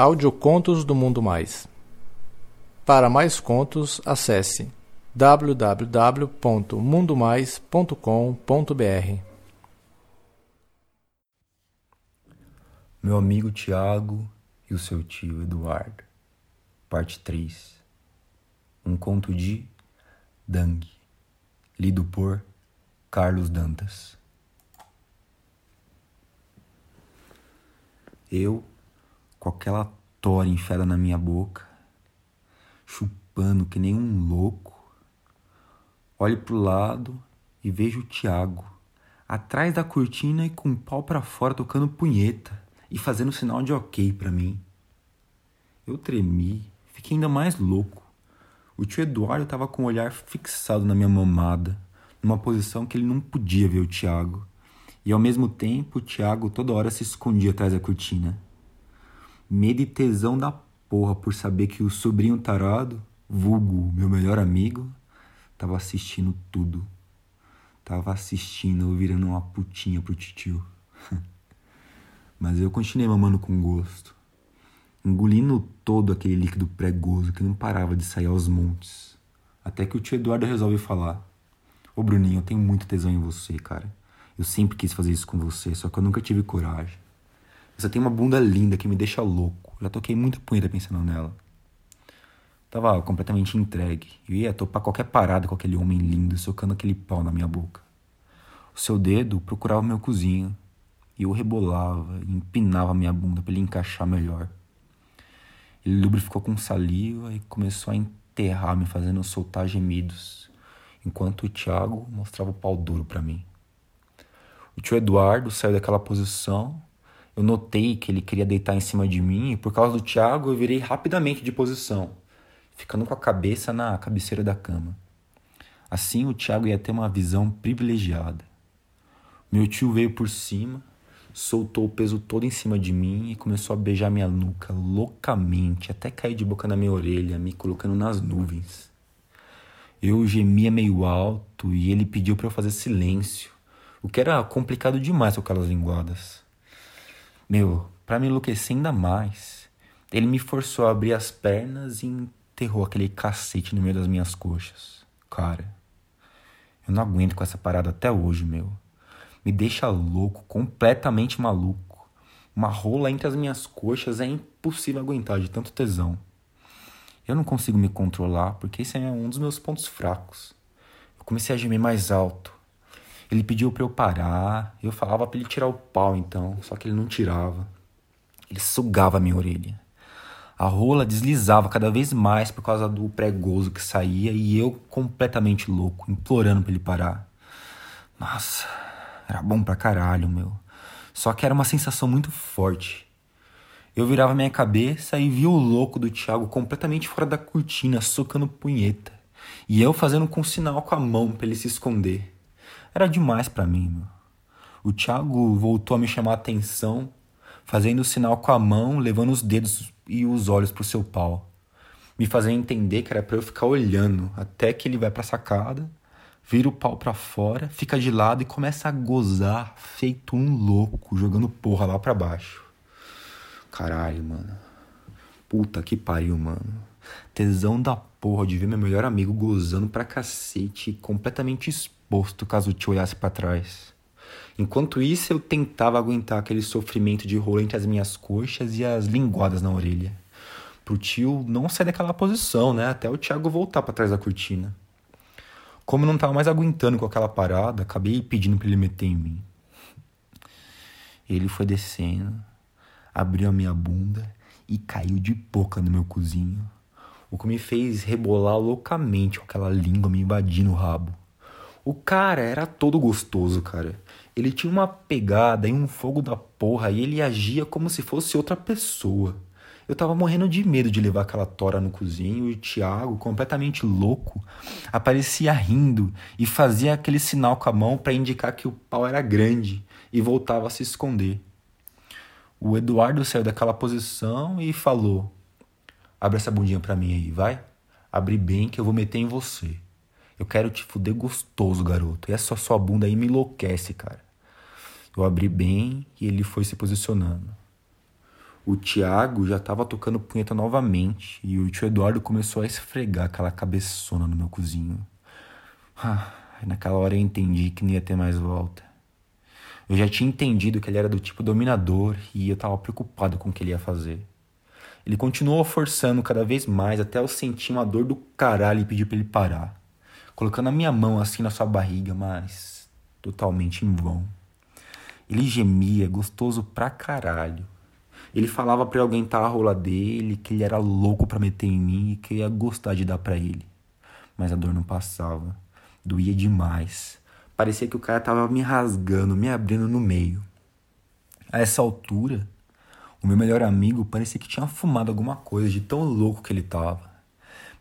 Audiocontos do Mundo Mais. Para mais contos, acesse www.mundomais.com.br. Meu amigo Tiago e o seu tio Eduardo. Parte 3. Um conto de Dang. Lido por Carlos Dantas. Eu com aquela tora enfiada na minha boca, chupando que nem um louco. Olho pro lado e vejo o Tiago, atrás da cortina e com o pau para fora tocando punheta e fazendo sinal de ok para mim. Eu tremi, fiquei ainda mais louco. O tio Eduardo estava com o olhar fixado na minha mamada, numa posição que ele não podia ver o Tiago. E ao mesmo tempo, o Tiago toda hora se escondia atrás da cortina medo e tesão da porra por saber que o sobrinho tarado, vulgo meu melhor amigo, tava assistindo tudo. Tava assistindo, virando uma putinha pro titio. Mas eu continuei mamando com gosto, engolindo todo aquele líquido pregoso que não parava de sair aos montes. Até que o tio Eduardo resolve falar: Ô Bruninho, eu tenho muito tesão em você, cara. Eu sempre quis fazer isso com você, só que eu nunca tive coragem. Você tem uma bunda linda que me deixa louco. Já toquei muita punheta pensando nela. Tava completamente entregue. Eu ia topar qualquer parada com aquele homem lindo socando aquele pau na minha boca. O seu dedo procurava meu cozinho. E eu rebolava e empinava minha bunda para ele encaixar melhor. Ele lubrificou com saliva e começou a enterrar me fazendo soltar gemidos, enquanto o Tiago mostrava o pau duro para mim. O tio Eduardo saiu daquela posição eu notei que ele queria deitar em cima de mim e por causa do Thiago eu virei rapidamente de posição, ficando com a cabeça na cabeceira da cama. Assim o Thiago ia ter uma visão privilegiada. Meu tio veio por cima, soltou o peso todo em cima de mim e começou a beijar minha nuca loucamente, até cair de boca na minha orelha, me colocando nas nuvens. Eu gemia meio alto e ele pediu para eu fazer silêncio, o que era complicado demais com aquelas linguadas. Meu, para me enlouquecer ainda mais, ele me forçou a abrir as pernas e enterrou aquele cacete no meio das minhas coxas. Cara, eu não aguento com essa parada até hoje, meu. Me deixa louco, completamente maluco. Uma rola entre as minhas coxas é impossível aguentar de tanto tesão. Eu não consigo me controlar porque esse é um dos meus pontos fracos. Eu comecei a gemer mais alto. Ele pediu para eu parar, eu falava para ele tirar o pau então, só que ele não tirava. Ele sugava a minha orelha. A rola deslizava cada vez mais por causa do pregoso que saía e eu completamente louco, implorando para ele parar. Nossa, era bom pra caralho, meu. Só que era uma sensação muito forte. Eu virava minha cabeça e via o louco do Thiago completamente fora da cortina, socando punheta. E eu fazendo com sinal com a mão para ele se esconder. Era demais para mim. Meu. O Thiago voltou a me chamar a atenção, fazendo sinal com a mão, levando os dedos e os olhos pro seu pau. Me fazendo entender que era para eu ficar olhando até que ele vai pra sacada, vira o pau para fora, fica de lado e começa a gozar, feito um louco, jogando porra lá para baixo. Caralho, mano. Puta que pariu, mano. Tesão da porra de ver meu melhor amigo gozando pra cacete, completamente exposto exposto caso te olhasse para trás. Enquanto isso, eu tentava aguentar aquele sofrimento de rolo entre as minhas coxas e as linguadas na orelha. Pro tio não sair daquela posição, né? Até o Thiago voltar para trás da cortina. Como eu não tava mais aguentando com aquela parada, acabei pedindo para ele meter em mim. Ele foi descendo, abriu a minha bunda e caiu de boca no meu cozinho. O que me fez rebolar loucamente com aquela língua me invadindo o rabo. O cara era todo gostoso, cara. Ele tinha uma pegada e um fogo da porra e ele agia como se fosse outra pessoa. Eu tava morrendo de medo de levar aquela tora no cozinho e o Thiago, completamente louco, aparecia rindo e fazia aquele sinal com a mão para indicar que o pau era grande e voltava a se esconder. O Eduardo saiu daquela posição e falou: Abre essa bundinha pra mim aí, vai? Abre bem que eu vou meter em você. Eu quero te fuder gostoso, garoto. E essa sua bunda aí me enlouquece, cara. Eu abri bem e ele foi se posicionando. O Tiago já estava tocando punheta novamente e o tio Eduardo começou a esfregar aquela cabeçona no meu cozinho. Ah, naquela hora eu entendi que não ia ter mais volta. Eu já tinha entendido que ele era do tipo dominador e eu estava preocupado com o que ele ia fazer. Ele continuou forçando cada vez mais até eu sentir uma dor do caralho e pedir para ele parar, colocando a minha mão assim na sua barriga, mas totalmente em vão. Ele gemia, gostoso pra caralho. Ele falava para alguém tá a rola dele, que ele era louco para meter em mim e que eu ia gostar de dar para ele. Mas a dor não passava. Doía demais. Parecia que o cara tava me rasgando, me abrindo no meio. A essa altura, o meu melhor amigo parecia que tinha fumado alguma coisa de tão louco que ele tava.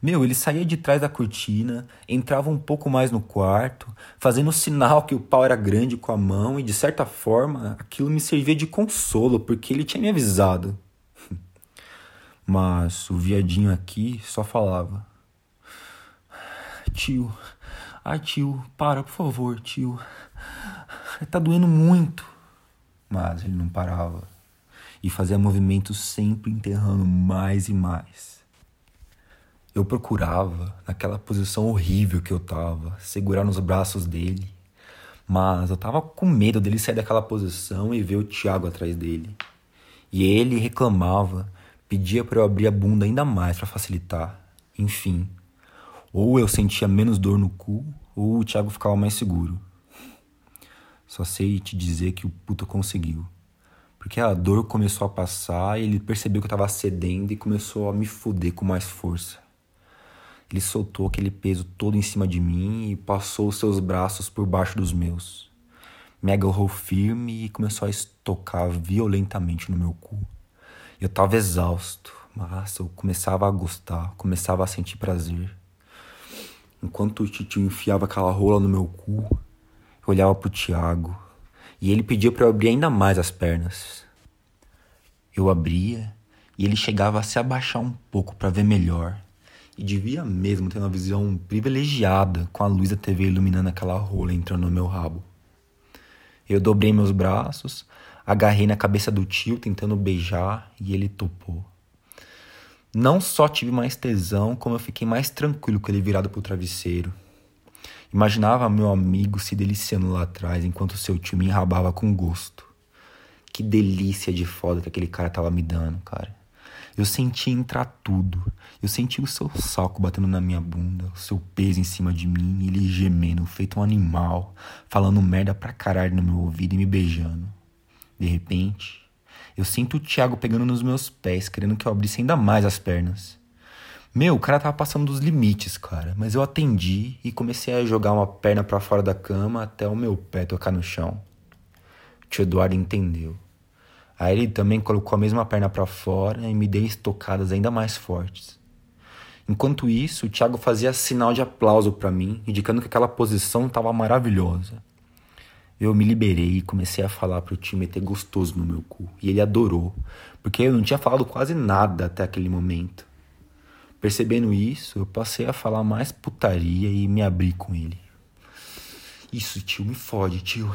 Meu, ele saía de trás da cortina, entrava um pouco mais no quarto, fazendo sinal que o pau era grande com a mão e de certa forma aquilo me servia de consolo porque ele tinha me avisado. Mas o viadinho aqui só falava: Tio, tio, para por favor, tio. Tá doendo muito. Mas ele não parava e fazia movimentos sempre enterrando mais e mais. Eu procurava, naquela posição horrível que eu tava, segurar nos braços dele, mas eu tava com medo dele sair daquela posição e ver o Tiago atrás dele. E ele reclamava, pedia para eu abrir a bunda ainda mais para facilitar. Enfim, ou eu sentia menos dor no cu, ou o Thiago ficava mais seguro. Só sei te dizer que o puto conseguiu. Porque a dor começou a passar e ele percebeu que eu tava cedendo e começou a me fuder com mais força. Ele soltou aquele peso todo em cima de mim e passou os seus braços por baixo dos meus. Me agarrou firme e começou a estocar violentamente no meu cu. Eu tava exausto, mas eu começava a gostar, começava a sentir prazer. Enquanto o tio enfiava aquela rola no meu cu, eu olhava pro Tiago, e ele pediu para eu abrir ainda mais as pernas. Eu abria e ele chegava a se abaixar um pouco para ver melhor. E devia mesmo ter uma visão privilegiada com a luz da TV iluminando aquela rola entrando no meu rabo. Eu dobrei meus braços, agarrei na cabeça do tio tentando beijar e ele topou. Não só tive mais tesão, como eu fiquei mais tranquilo com ele virado pro travesseiro. Imaginava meu amigo se deliciando lá atrás enquanto seu tio me enrabava com gosto. Que delícia de foda que aquele cara tava me dando, cara. Eu senti entrar tudo. Eu senti o seu saco batendo na minha bunda, o seu peso em cima de mim, ele gemendo, feito um animal, falando merda pra caralho no meu ouvido e me beijando. De repente, eu sinto o Thiago pegando nos meus pés, querendo que eu abrisse ainda mais as pernas. Meu, o cara tava passando dos limites, cara. Mas eu atendi e comecei a jogar uma perna para fora da cama até o meu pé tocar no chão. O tio Eduardo entendeu. Aí ele também colocou a mesma perna para fora e me deu estocadas ainda mais fortes. Enquanto isso, o Thiago fazia sinal de aplauso para mim, indicando que aquela posição estava maravilhosa. Eu me liberei e comecei a falar pro tio meter gostoso no meu cu. E ele adorou, porque eu não tinha falado quase nada até aquele momento. Percebendo isso, eu passei a falar mais putaria e me abri com ele. Isso, tio, me fode, tio.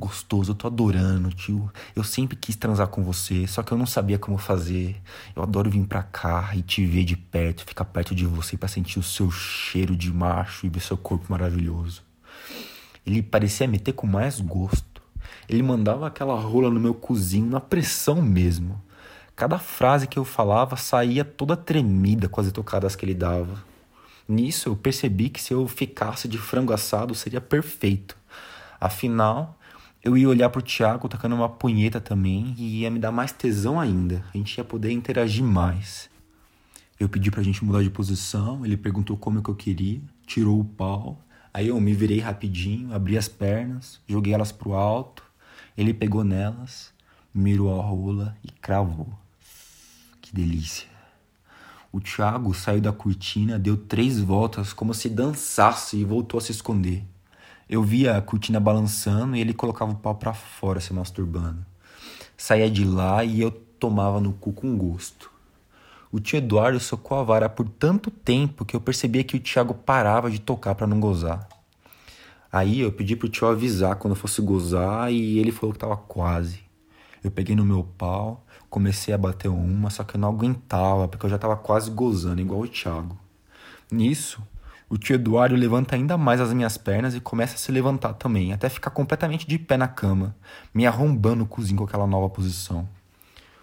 Gostoso, eu tô adorando, tio. Eu sempre quis transar com você, só que eu não sabia como fazer. Eu adoro vir pra cá e te ver de perto, ficar perto de você para sentir o seu cheiro de macho e ver seu corpo maravilhoso. Ele parecia meter com mais gosto. Ele mandava aquela rola no meu cozinho na pressão mesmo. Cada frase que eu falava saía toda tremida com as tocadas que ele dava. Nisso eu percebi que se eu ficasse de frango assado seria perfeito. Afinal, eu ia olhar pro Thiago tacando uma punheta também e ia me dar mais tesão ainda. A gente ia poder interagir mais. Eu pedi pra gente mudar de posição, ele perguntou como que eu queria, tirou o pau. Aí eu me virei rapidinho, abri as pernas, joguei elas pro alto. Ele pegou nelas, mirou a rola e cravou. Que delícia. O Thiago saiu da cortina, deu três voltas como se dançasse e voltou a se esconder. Eu via a cortina balançando e ele colocava o pau para fora se masturbando. Saía de lá e eu tomava no cu com gosto. O tio Eduardo socou a vara por tanto tempo que eu percebia que o Thiago parava de tocar para não gozar. Aí eu pedi pro tio avisar quando fosse gozar e ele falou que tava quase. Eu peguei no meu pau, comecei a bater uma, só que eu não aguentava, porque eu já tava quase gozando, igual o Thiago. Nisso, o tio Eduardo levanta ainda mais as minhas pernas e começa a se levantar também, até ficar completamente de pé na cama, me arrombando o cozinho com aquela nova posição.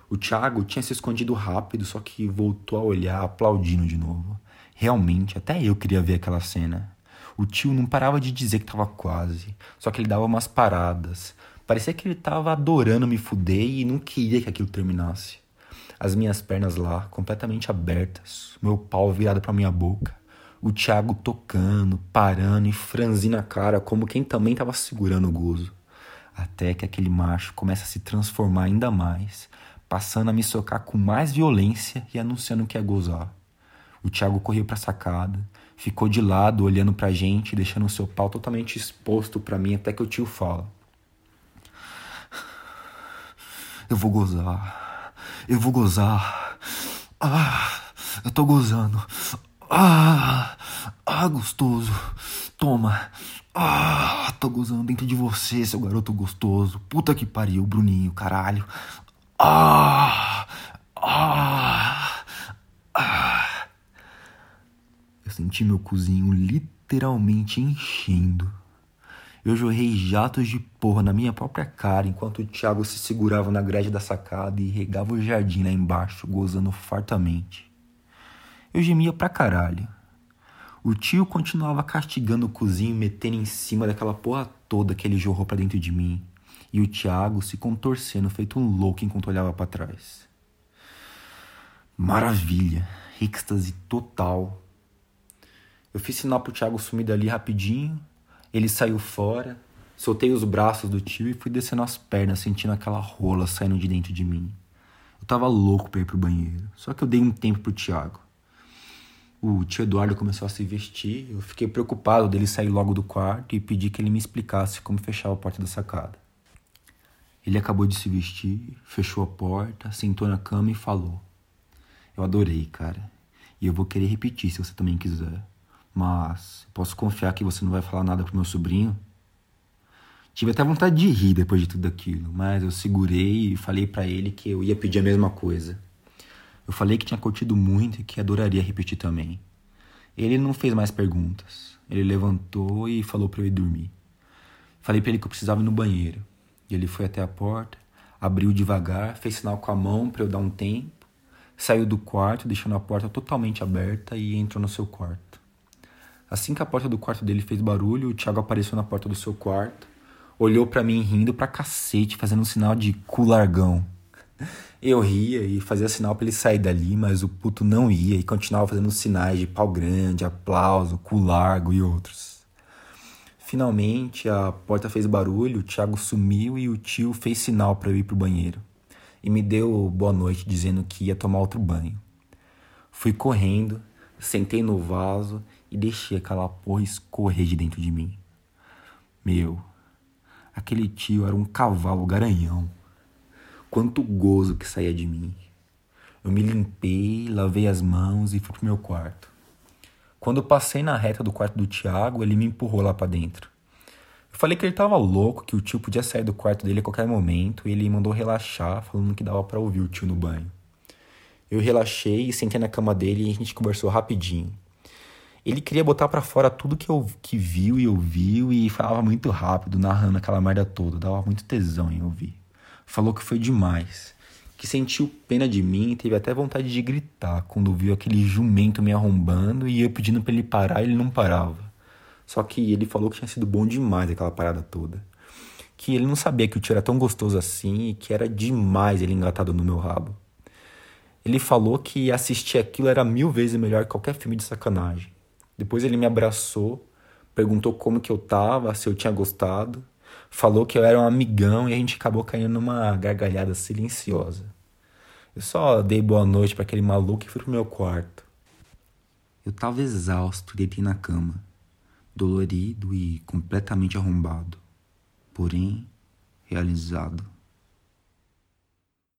O Thiago tinha se escondido rápido, só que voltou a olhar, aplaudindo de novo. Realmente, até eu queria ver aquela cena. O tio não parava de dizer que tava quase, só que ele dava umas paradas. Parecia que ele tava adorando me fuder e não queria que aquilo terminasse. As minhas pernas lá, completamente abertas, meu pau virado para minha boca. O Thiago tocando, parando e franzindo a cara como quem também tava segurando o gozo. Até que aquele macho começa a se transformar ainda mais, passando a me socar com mais violência e anunciando que ia gozar. O Thiago correu para a sacada, ficou de lado olhando pra gente, deixando o seu pau totalmente exposto para mim até que o tio fala: Eu vou gozar. Eu vou gozar. Ah, eu tô gozando. Ah, ah, gostoso. Toma. Ah, tô gozando dentro de você, seu garoto gostoso. Puta que pariu, Bruninho, caralho. Ah! Ah! Ah! Eu senti meu cozinho literalmente enchendo. Eu jorrei jatos de porra na minha própria cara enquanto o Thiago se segurava na grade da sacada e regava o jardim lá embaixo, gozando fartamente. Eu gemia pra caralho. O tio continuava castigando o cozinho, metendo em cima daquela porra toda que ele jorrou pra dentro de mim e o Tiago se contorcendo feito um louco enquanto olhava para trás. Maravilha, êxtase total. Eu fiz sinal pro Tiago sumir dali rapidinho, ele saiu fora, soltei os braços do tio e fui descendo as pernas, sentindo aquela rola saindo de dentro de mim. Eu tava louco pra ir pro banheiro, só que eu dei um tempo pro Tiago. O tio Eduardo começou a se vestir, eu fiquei preocupado dele sair logo do quarto e pedi que ele me explicasse como fechar a porta da sacada. Ele acabou de se vestir, fechou a porta, sentou na cama e falou: Eu adorei, cara. E eu vou querer repetir se você também quiser. Mas posso confiar que você não vai falar nada pro meu sobrinho? Tive até vontade de rir depois de tudo aquilo, mas eu segurei e falei para ele que eu ia pedir a mesma coisa. Eu falei que tinha curtido muito e que adoraria repetir também. Ele não fez mais perguntas. Ele levantou e falou para eu ir dormir. Falei para ele que eu precisava ir no banheiro. E ele foi até a porta, abriu devagar, fez sinal com a mão para eu dar um tempo, saiu do quarto, deixando a porta totalmente aberta e entrou no seu quarto. Assim que a porta do quarto dele fez barulho, o Thiago apareceu na porta do seu quarto, olhou para mim rindo pra cacete, fazendo um sinal de cu largão. Eu ria e fazia sinal para ele sair dali, mas o puto não ia e continuava fazendo sinais de pau grande, aplauso, cu largo e outros. Finalmente a porta fez barulho, o Thiago sumiu e o tio fez sinal para eu ir pro banheiro. E me deu boa noite dizendo que ia tomar outro banho. Fui correndo, sentei no vaso e deixei aquela porra escorrer de dentro de mim. Meu, aquele tio era um cavalo garanhão. Quanto gozo que saía de mim. Eu me limpei, lavei as mãos e fui pro meu quarto. Quando eu passei na reta do quarto do Tiago, ele me empurrou lá para dentro. Eu falei que ele tava louco, que o tio podia sair do quarto dele a qualquer momento, e ele mandou relaxar, falando que dava para ouvir o tio no banho. Eu relaxei e sentei na cama dele e a gente conversou rapidinho. Ele queria botar para fora tudo que eu que viu e ouviu e falava muito rápido, narrando aquela merda toda, dava muito tesão em ouvir. Falou que foi demais que sentiu pena de mim e teve até vontade de gritar quando viu aquele jumento me arrombando e eu pedindo para ele parar, ele não parava. Só que ele falou que tinha sido bom demais aquela parada toda. Que ele não sabia que o tio era tão gostoso assim e que era demais ele engatado no meu rabo. Ele falou que assistir aquilo era mil vezes melhor que qualquer filme de sacanagem. Depois ele me abraçou, perguntou como que eu tava, se eu tinha gostado falou que eu era um amigão e a gente acabou caindo numa gargalhada silenciosa. Eu só dei boa noite para aquele maluco e fui pro meu quarto. Eu tava exausto deitei na cama, dolorido e completamente arrombado, porém realizado.